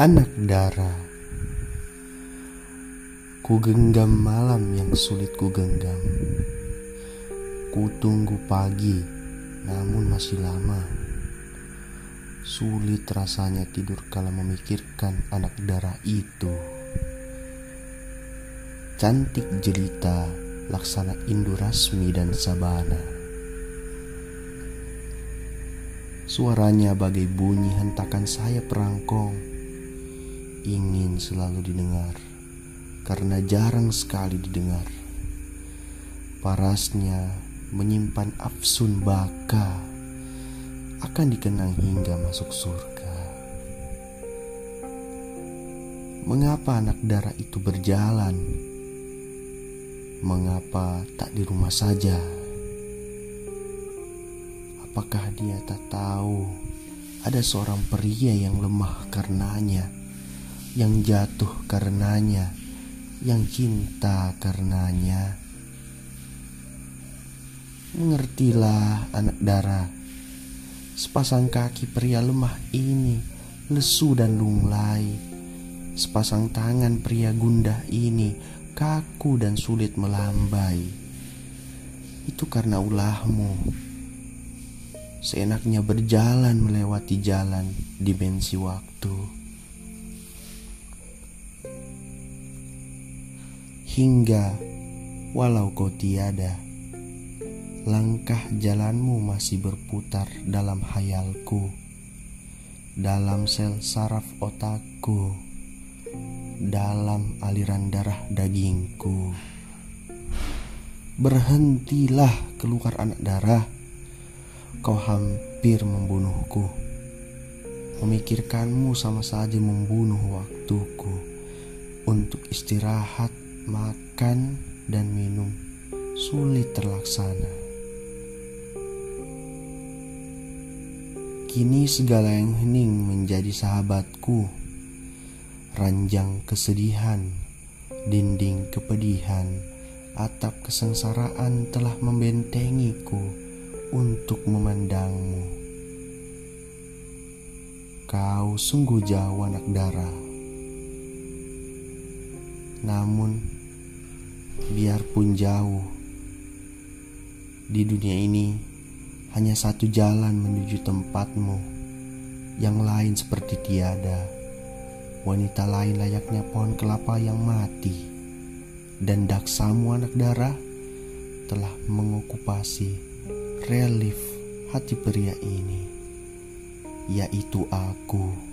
Anak darah Ku genggam malam yang sulit ku genggam. Ku tunggu pagi namun masih lama. Sulit rasanya tidur kala memikirkan anak darah itu. Cantik jelita laksana Indurasmi dan Sabana. Suaranya bagai bunyi hentakan saya perangkong Ingin selalu didengar Karena jarang sekali didengar Parasnya menyimpan afsun baka Akan dikenang hingga masuk surga Mengapa anak darah itu berjalan? Mengapa tak di rumah saja? Apakah dia tak tahu ada seorang pria yang lemah karenanya, yang jatuh karenanya, yang cinta karenanya? Mengertilah anak darah, sepasang kaki pria lemah ini lesu dan lunglai, sepasang tangan pria gundah ini kaku dan sulit melambai. Itu karena ulahmu seenaknya berjalan melewati jalan dimensi waktu. Hingga walau kau tiada, langkah jalanmu masih berputar dalam hayalku, dalam sel saraf otakku, dalam aliran darah dagingku. Berhentilah keluar anak darah Kau hampir membunuhku. Memikirkanmu sama saja membunuh waktuku untuk istirahat, makan, dan minum sulit terlaksana. Kini segala yang hening menjadi sahabatku. Ranjang kesedihan, dinding kepedihan, atap kesengsaraan telah membentengiku untuk memandangmu. Kau sungguh jauh anak darah. Namun, biarpun jauh, di dunia ini hanya satu jalan menuju tempatmu. Yang lain seperti tiada. Wanita lain layaknya pohon kelapa yang mati. Dan daksamu anak darah telah mengokupasi relief hati pria ini, yaitu aku.